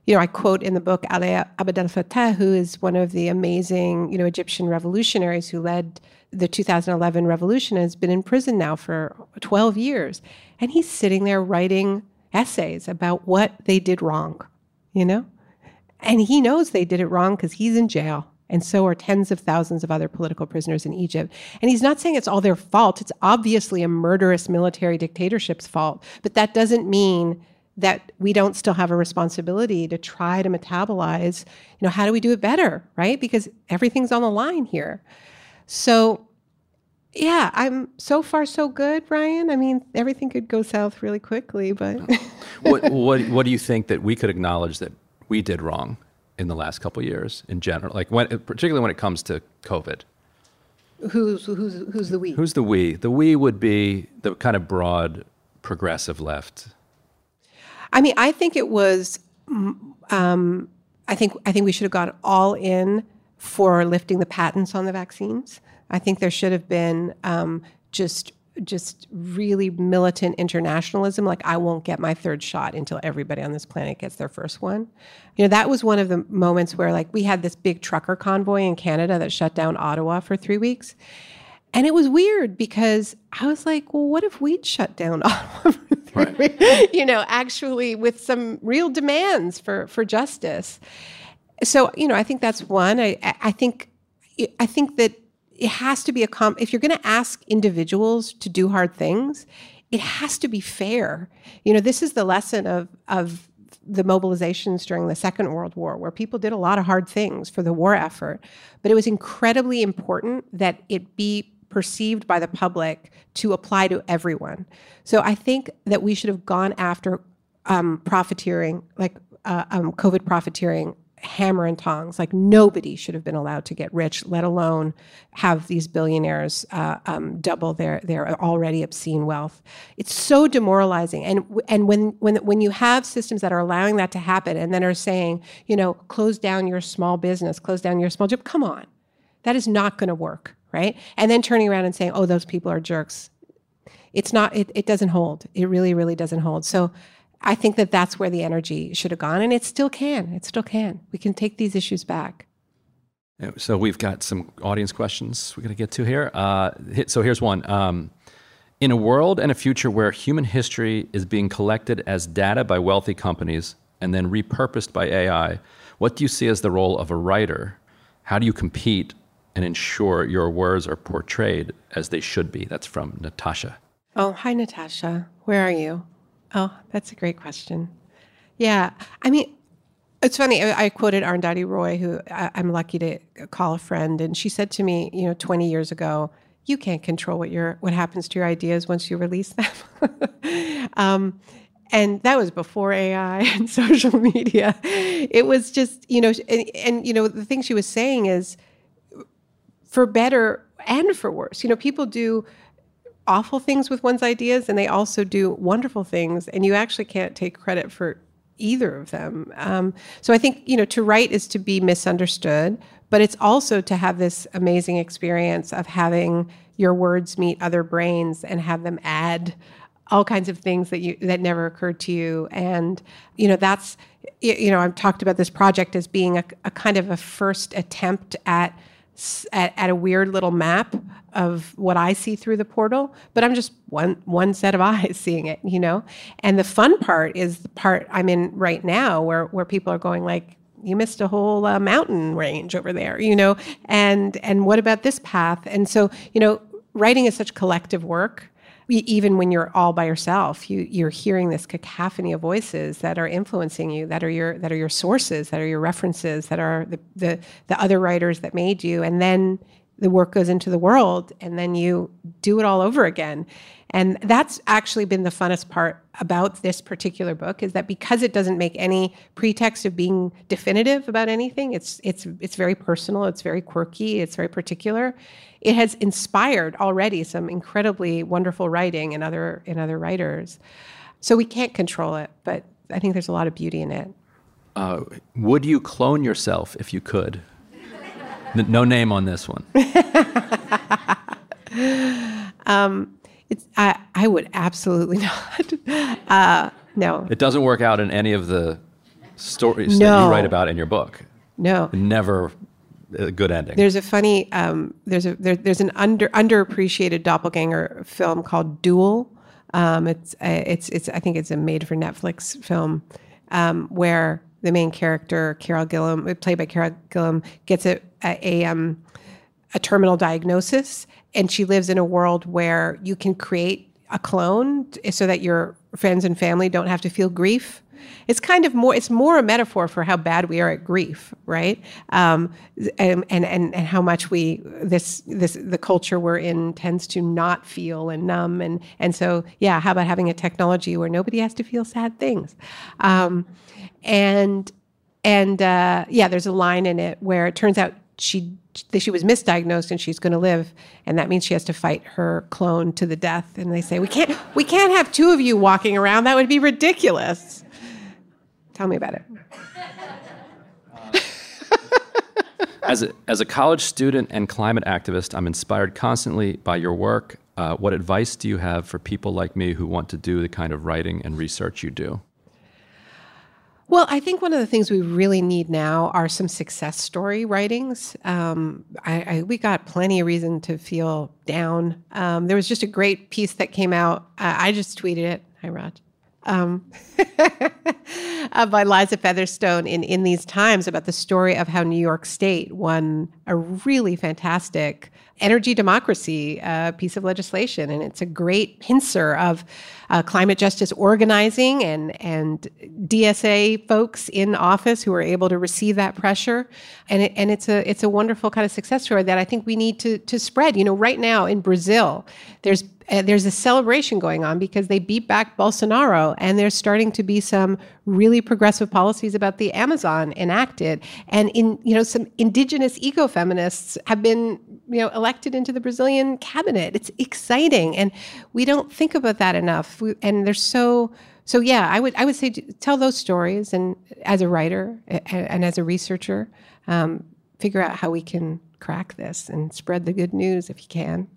you know, I quote in the book Ali Abdel Fattah, who is one of the amazing, you know, Egyptian revolutionaries who led the 2011 revolution, has been in prison now for 12 years, and he's sitting there writing essays about what they did wrong you know? And he knows they did it wrong because he's in jail. And so are tens of thousands of other political prisoners in Egypt. And he's not saying it's all their fault. It's obviously a murderous military dictatorship's fault. But that doesn't mean that we don't still have a responsibility to try to metabolize, you know, how do we do it better, right? Because everything's on the line here. So yeah, I'm so far so good, Ryan. I mean, everything could go south really quickly, but what, what what do you think that we could acknowledge that we did wrong in the last couple of years in general, like when particularly when it comes to COVID? who's who's who's the we? Who's the we? The we would be the kind of broad progressive left. I mean, I think it was. Um, I think I think we should have gone all in for lifting the patents on the vaccines. I think there should have been um, just just really militant internationalism like i won't get my third shot until everybody on this planet gets their first one. You know that was one of the moments where like we had this big trucker convoy in canada that shut down ottawa for three weeks. And it was weird because i was like well what if we'd shut down ottawa for three weeks? you know actually with some real demands for for justice. So you know i think that's one. I i think i think that it has to be a comp if you're going to ask individuals to do hard things it has to be fair. You know this is the lesson of of the mobilizations during the second world war where people did a lot of hard things for the war effort but it was incredibly important that it be perceived by the public to apply to everyone. So i think that we should have gone after um, profiteering like uh, um, covid profiteering hammer and tongs. Like nobody should have been allowed to get rich, let alone have these billionaires uh, um, double their their already obscene wealth. It's so demoralizing. And and when when when you have systems that are allowing that to happen, and then are saying, you know, close down your small business, close down your small job. Come on, that is not going to work, right? And then turning around and saying, oh, those people are jerks. It's not. It, it doesn't hold. It really, really doesn't hold. So. I think that that's where the energy should have gone, and it still can. It still can. We can take these issues back. So we've got some audience questions we're going to get to here. Uh, so here's one. Um, in a world and a future where human history is being collected as data by wealthy companies and then repurposed by AI, what do you see as the role of a writer? How do you compete and ensure your words are portrayed as they should be? That's from Natasha. Oh, hi, Natasha. Where are you? Oh, that's a great question. Yeah, I mean, it's funny. I, I quoted Arundhati Roy, who I, I'm lucky to call a friend, and she said to me, you know, 20 years ago, you can't control what your what happens to your ideas once you release them. um, and that was before AI and social media. It was just, you know, and, and, you know, the thing she was saying is for better and for worse. You know, people do awful things with one's ideas and they also do wonderful things, and you actually can't take credit for either of them. Um, so I think, you know, to write is to be misunderstood, but it's also to have this amazing experience of having your words meet other brains and have them add all kinds of things that you that never occurred to you and you know that's you know i've talked about this project as being a, a kind of a first attempt at, at at a weird little map of what i see through the portal but i'm just one one set of eyes seeing it you know? And the fun part is the part i'm in right now where where people are going like you missed a whole uh, mountain range over there you know? And and what about this path? And so you know writing is such collective work even when you're all by yourself, you, you're hearing this cacophony of voices that are influencing you, that are your that are your sources, that are your references, that are the the, the other writers that made you, and then the work goes into the world, and then you do it all over again. And that's actually been the funnest part about this particular book is that because it doesn't make any pretext of being definitive about anything, it's it's it's very personal, it's very quirky, it's very particular. It has inspired already some incredibly wonderful writing in other in other writers. So we can't control it, but I think there's a lot of beauty in it. Uh, would you clone yourself if you could? No name on this one. um, it's I, I would absolutely not. Uh, no. It doesn't work out in any of the stories no. that you write about in your book. No. Never a good ending. There's a funny um, there's a there, there's an under underappreciated doppelganger film called Dual. Um, it's uh, it's it's I think it's a made for Netflix film um, where the main character Karen Gillan, played by Karen Gillan, gets a a, a, um, a terminal diagnosis, and she lives in a world where you can create a clone so that your friends and family don't have to feel grief. It's kind of more it's more a metaphor for how bad we are at grief right? Um, and, and and how much we this this the culture we're in tends to not feel and numb. And and so yeah how about having a technology where nobody has to feel sad things? Um, and and uh, yeah there's a line in it where it turns out she she was misdiagnosed and she's going to live and that means she has to fight her clone to the death and they say we can't we can't have two of you walking around that would be ridiculous Tell me about it. as, a, as a college student and climate activist, I'm inspired constantly by your work. Uh, what advice do you have for people like me who want to do the kind of writing and research you do? Well, I think one of the things we really need now are some success story writings. Um, I, I, we got plenty of reason to feel down. Um, there was just a great piece that came out. Uh, I just tweeted it. Hi, Raj um, uh, by Liza Featherstone in In These Times about the story of how New York State won a really fantastic energy democracy uh, piece of legislation. And it's a great pincer of uh, climate justice organizing and, and DSA folks in office who are able to receive that pressure. And, it, and it's, a, it's a wonderful kind of success story that I think we need to, to spread. You know, right now in Brazil, there's uh, there's a celebration going on because they beat back Bolsonaro, and there's starting to be some really progressive policies about the Amazon enacted. And in you know, some indigenous ecofeminists have been you know elected into the Brazilian cabinet. It's exciting, and we don't think about that enough. We, and they're so so yeah. I would I would say tell those stories, and as a writer and as a researcher, um, figure out how we can crack this and spread the good news if you can.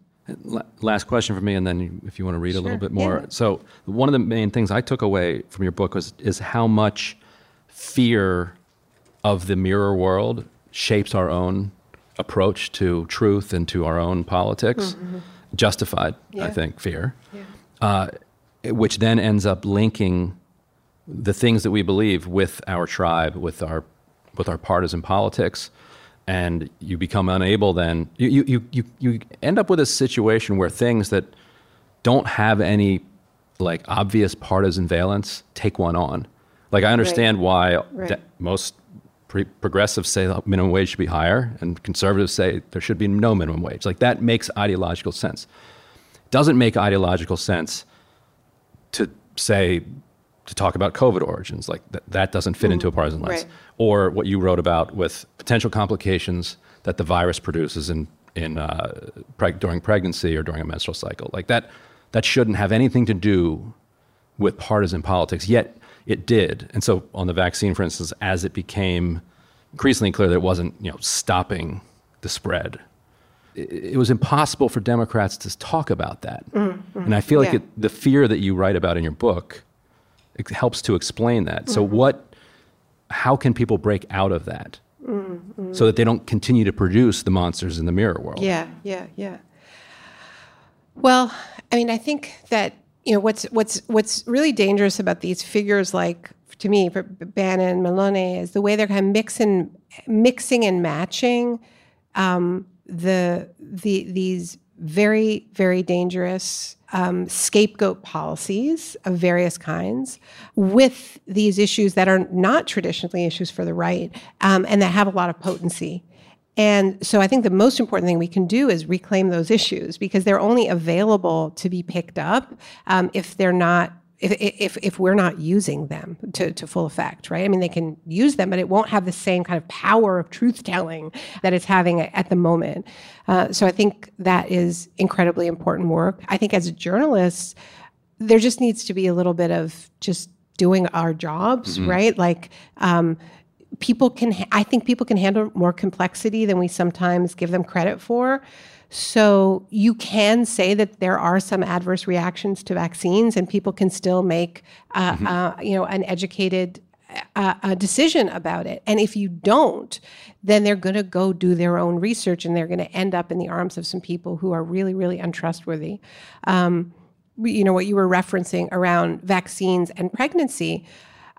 Last question for me, and then if you want to read sure. a little bit more. Yeah. So one of the main things I took away from your book was is how much fear of the mirror world shapes our own approach to truth and to our own politics, justified, I think, fear, uh, which then ends up linking the things that we believe with our tribe, with our with our partisan politics, and you become unable. Then you you you you, end up with a situation where things that don't have any like obvious partisan valence take one on. Like I understand why Right. de- most pre- progressives say the minimum wage should be higher, and conservatives say there should be no minimum wage. Like that makes ideological sense. Doesn't make ideological sense to say to talk about COVID origins. Like that, that doesn't fit into a partisan lens. Mm-hmm. Right. Or what you wrote about with potential complications that the virus produces in in uh, preg- during pregnancy or during a menstrual cycle. Like that that shouldn't have anything to do with partisan politics. Yet it did. And so on the vaccine, for instance, as it became increasingly clear that it wasn't you know stopping the spread it it was impossible for Democrats to talk about that. And I feel like Yeah. it, the fear that you write about in your book helps to explain that. So what how can people break out of that? So that they don't continue to produce the monsters in the mirror world. Yeah, yeah, yeah. Well, I mean, I think that you know what's what's what's really dangerous about these figures, like to me, for Bannon, Meloni, is the way they're kind of mixing, mixing and matching um, the the these very very dangerous um, scapegoat policies of various kinds with these issues that are not traditionally issues for the right um, and that have a lot of potency. And so I think the most important thing we can do is reclaim those issues because they're only available to be picked up um, if they're not. If, if, if we're not using them to, to full effect, right? I mean, they can use them, but it won't have the same kind of power of truth telling that it's having at, the moment. Uh, so I think that is incredibly important work. I think as journalists, there just needs to be a little bit of just doing our jobs, right? Like, um, people can ha- i think people can handle more complexity than we sometimes give them credit for so you can say that there are some adverse reactions to vaccines and people can still make uh, uh, you know an educated uh, a decision about it. And if you don't then they're going to go do their own research and they're going to end up in the arms of some people who are really really untrustworthy. Um, you know what you were referencing around vaccines and pregnancy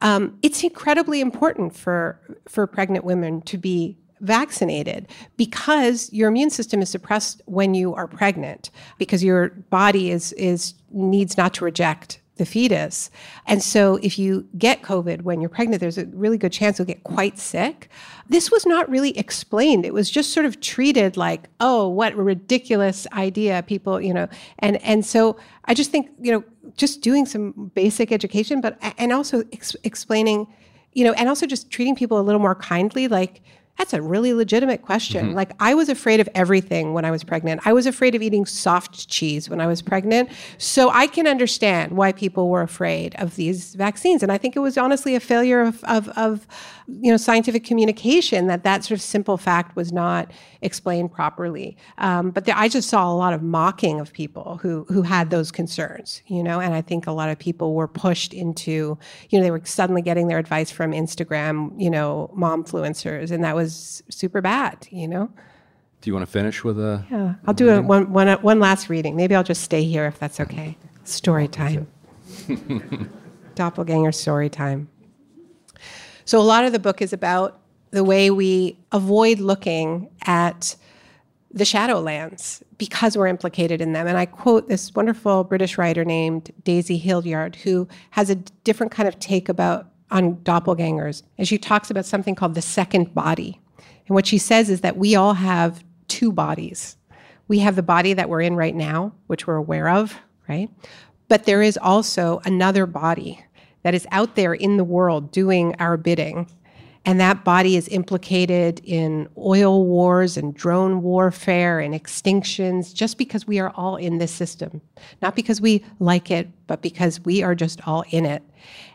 um, it's incredibly important for for pregnant women to be vaccinated because your immune system is suppressed when you are pregnant because your body is is needs not to reject the fetus. And so if you get COVID when you're pregnant, there's a really good chance you'll get quite sick. This was not really explained. It was just sort of treated like, oh, what a ridiculous idea, people, you know. And and so I just think, you know, just doing some basic education, but and also ex- explaining, you know, and also just treating people a little more kindly, like that's a really legitimate question. Like, I was afraid of everything when I was pregnant. I was afraid of eating soft cheese when I was pregnant. So I can understand why people were afraid of these vaccines. And I think it was honestly a failure of, of, of you know, scientific communication that that sort of simple fact was not explained properly. Um, but there, I just saw a lot of mocking of people who, who had those concerns, you know, and I think a lot of people were pushed into, you know, they were suddenly getting their advice from Instagram, you know, momfluencers, and that was super bad, you know. Do you want to finish with a? Yeah, I'll do a, one, one, one last reading. Maybe I'll just stay here if that's okay. Story time. Doppelganger story time. So, a lot of the book is about the way we avoid looking at the Shadowlands because we're implicated in them. And I quote this wonderful British writer named Daisy Hildyard, who has a different kind of take about on doppelgangers. And she talks about something called the second body. And what she says is that we all have two bodies. We have the body that we're in right now, which we're aware of, right? But there is also another body that is out there in the world doing our bidding. And that body is implicated in oil wars and drone warfare and extinctions just because we are all in this system. Not because we like it, but because we are just all in it.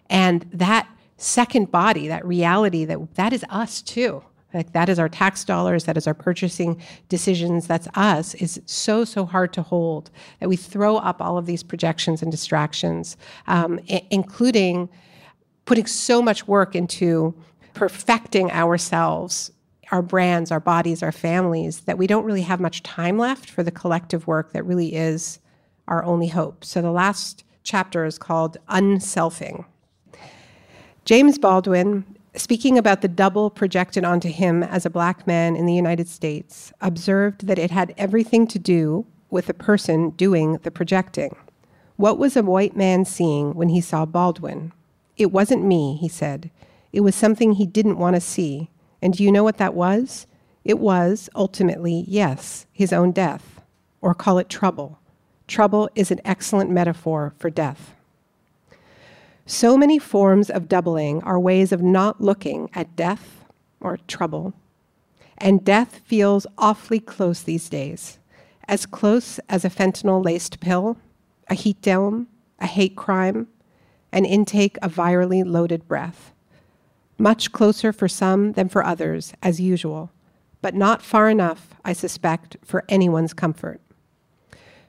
And that second body, that reality, that that is us too. Like that is our tax dollars, that is our purchasing decisions, that's us, is so, so hard to hold that we throw up all of these projections and distractions, um, including putting so much work into perfecting ourselves our brands, our bodies, our families, that we don't really have much time left for the collective work that really is our only hope. So the last chapter is called Unselfing. James Baldwin, speaking about the double projected onto him as a black man in the United States, observed that it had everything to do with the person doing the projecting. What was a white man seeing when he saw Baldwin? It wasn't me, he said. It was something he didn't want to see. And do you know what that was? It was, ultimately, yes, his own death, or call it trouble. Trouble is an excellent metaphor for death. So many forms of doubling are ways of not looking at death or trouble. And death feels awfully close these days, as close as a fentanyl laced pill, a heat dome, a hate crime, an intake of virally loaded breath. Much closer for some than for others, as usual, but not far enough, I suspect, for anyone's comfort.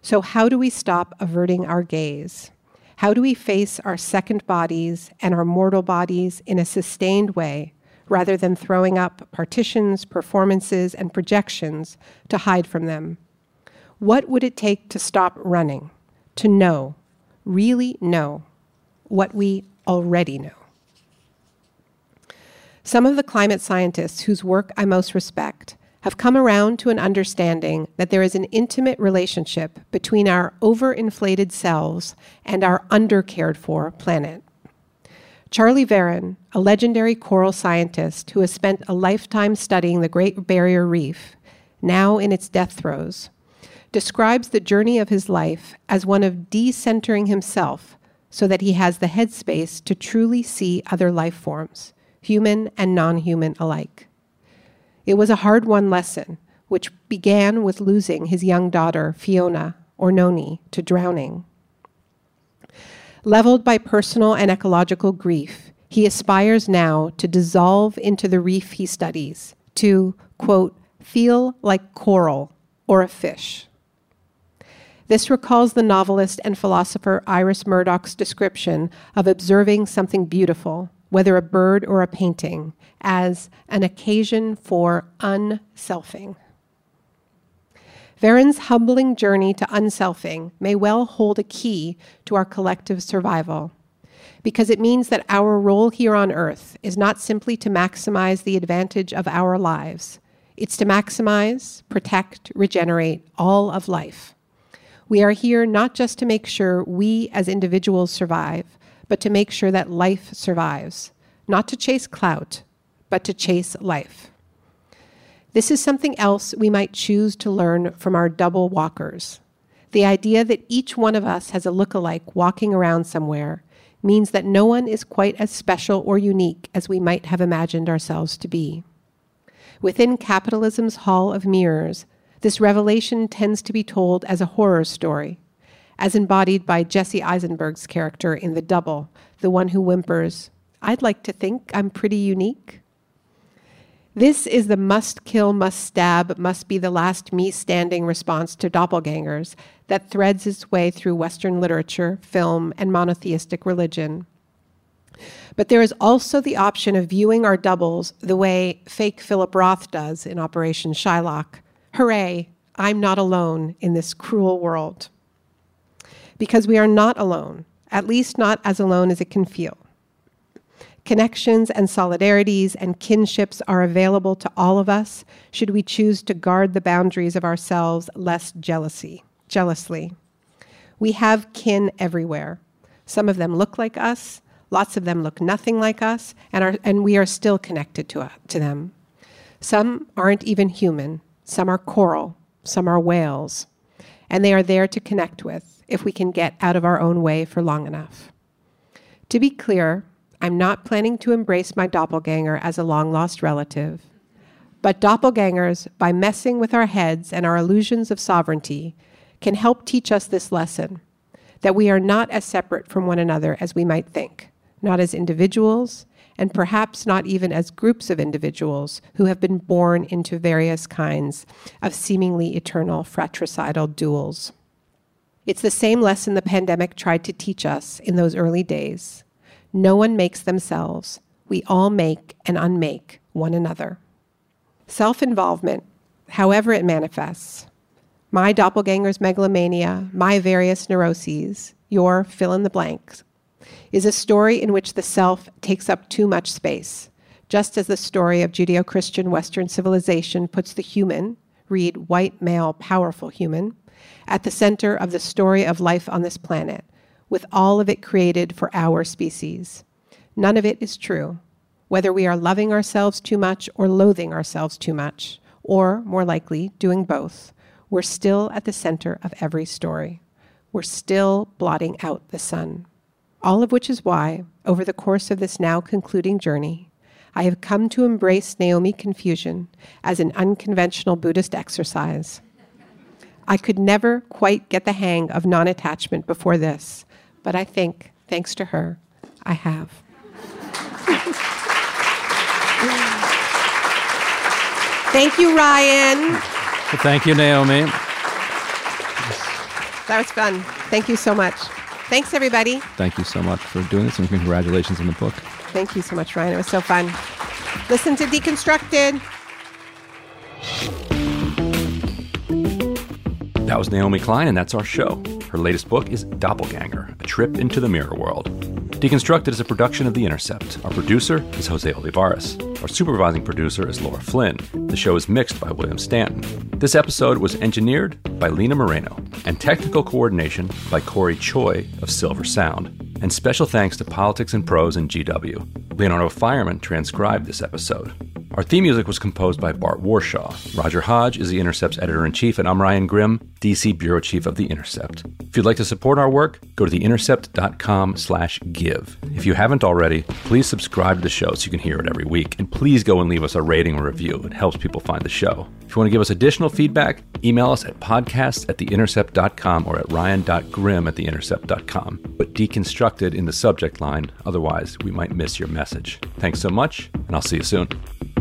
So, how do we stop averting our gaze? How do we face our second bodies and our mortal bodies in a sustained way rather than throwing up partitions, performances, and projections to hide from them? What would it take to stop running, to know, really know, what we already know? Some of the climate scientists whose work I most respect have come around to an understanding that there is an intimate relationship between our overinflated selves and our undercared for planet. Charlie Veron, a legendary coral scientist who has spent a lifetime studying the Great Barrier Reef, now in its death throes, describes the journey of his life as one of decentering himself so that he has the headspace to truly see other life forms, human and non human alike. It was a hard won lesson, which began with losing his young daughter, Fiona, or Noni, to drowning. Leveled by personal and ecological grief, he aspires now to dissolve into the reef he studies, to, quote, feel like coral or a fish. This recalls the novelist and philosopher Iris Murdoch's description of observing something beautiful, whether a bird or a painting, as an occasion for unselfing. Veron's humbling journey to unselfing may well hold a key to our collective survival, because it means that our role here on earth is not simply to maximize the advantage of our lives, it's to maximize, protect, regenerate all of life. We are here not just to make sure we as individuals survive, but to make sure that life survives, not to chase clout, but to chase life. This is something else we might choose to learn from our double walkers. The idea that each one of us has a look-alike walking around somewhere means that no one is quite as special or unique as we might have imagined ourselves to be. Within capitalism's hall of mirrors, this revelation tends to be told as a horror story, as embodied by Jesse Eisenberg's character in The Double, the one who whimpers, I'd like to think I'm pretty unique. This is the must kill, must stab, must be the last me standing response to doppelgangers that threads its way through Western literature, film, and monotheistic religion. But there is also the option of viewing our doubles the way fake Philip Roth does in Operation Shylock. Hooray, I'm not alone in this cruel world. Because we are not alone, at least not as alone as it can feel. Connections and solidarities and kinships are available to all of us should we choose to guard the boundaries of ourselves less jealousy, jealously. We have kin everywhere. Some of them look like us, lots of them look nothing like us, and, are, and we are still connected to, uh, to them. Some aren't even human, some are coral, some are whales, and they are there to connect with if we can get out of our own way for long enough. To be clear, I'm not planning to embrace my doppelganger as a long lost relative. But doppelgangers, by messing with our heads and our illusions of sovereignty, can help teach us this lesson that we are not as separate from one another as we might think, not as individuals, and perhaps not even as groups of individuals who have been born into various kinds of seemingly eternal fratricidal duels. It's the same lesson the pandemic tried to teach us in those early days no one makes themselves. We all make and unmake one another. Self involvement, however it manifests, my doppelganger's megalomania, my various neuroses, your fill in the blanks, is a story in which the self takes up too much space, just as the story of Judeo Christian Western civilization puts the human, read white male powerful human, at the center of the story of life on this planet, with all of it created for our species. None of it is true, whether we are loving ourselves too much or loathing ourselves too much, or, more likely, doing both. We're still at the center of every story. We're still blotting out the sun. All of which is why, over the course of this now concluding journey, I have come to embrace Naomi confusion as an unconventional Buddhist exercise. I could never quite get the hang of non attachment before this, but I think, thanks to her, I have. Thank you, Ryan. Well, thank you, Naomi. That was fun. Thank you so much. Thanks, everybody. Thank you so much for doing this, and congratulations on the book. Thank you so much, Ryan. It was so fun. Listen to Deconstructed. That was Naomi Klein, and that's our show. Her latest book is Doppelganger A Trip into the Mirror World. Deconstructed is a production of The Intercept. Our producer is Jose Olivares. Our supervising producer is Laura Flynn. The show is mixed by William Stanton. This episode was engineered by Lena Moreno and technical coordination by Corey Choi of Silver Sound. And special thanks to Politics and Prose and GW. Leonardo Faierman transcribed this episode. Our theme music was composed by Bart Warshaw. Roger Hodge is The Intercept's editor in chief, and I'm Ryan Grim, DC bureau chief of The Intercept. If you'd like to support our work, go to theintercept.com/give. If you haven't already, please subscribe to the show so you can hear it every week, and please go and leave us a rating or review. It helps people find the show. If you want to give us additional feedback, email us at podcasts at theintercept.com or at ryan.grim at theintercept.com. Put deconstructed in the subject line, otherwise we might miss your message. Thanks so much, and I'll see you soon.